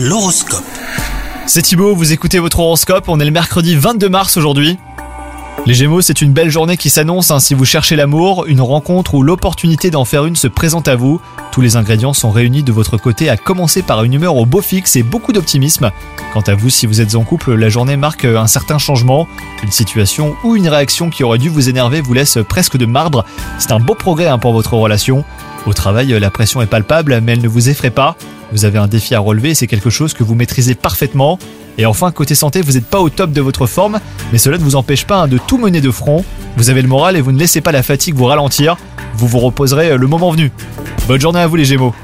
L'horoscope. C'est Thibaut, vous écoutez votre horoscope, on est le mercredi 22 mars aujourd'hui. Les Gémeaux, c'est une belle journée qui s'annonce hein, si vous cherchez l'amour, une rencontre ou l'opportunité d'en faire une se présente à vous. Tous les ingrédients sont réunis de votre côté, à commencer par une humeur au beau fixe et beaucoup d'optimisme. Quant à vous, si vous êtes en couple, la journée marque un certain changement. Une situation ou une réaction qui aurait dû vous énerver vous laisse presque de marbre. C'est un beau progrès hein, pour votre relation. Au travail, la pression est palpable, mais elle ne vous effraie pas. Vous avez un défi à relever c'est quelque chose que vous maîtrisez parfaitement. Et enfin, côté santé, vous n'êtes pas au top de votre forme, mais cela ne vous empêche pas hein, de tout mener de front. Vous avez le moral et vous ne laissez pas la fatigue vous ralentir. Vous vous reposerez le moment venu. Bonne journée à vous les Gémeaux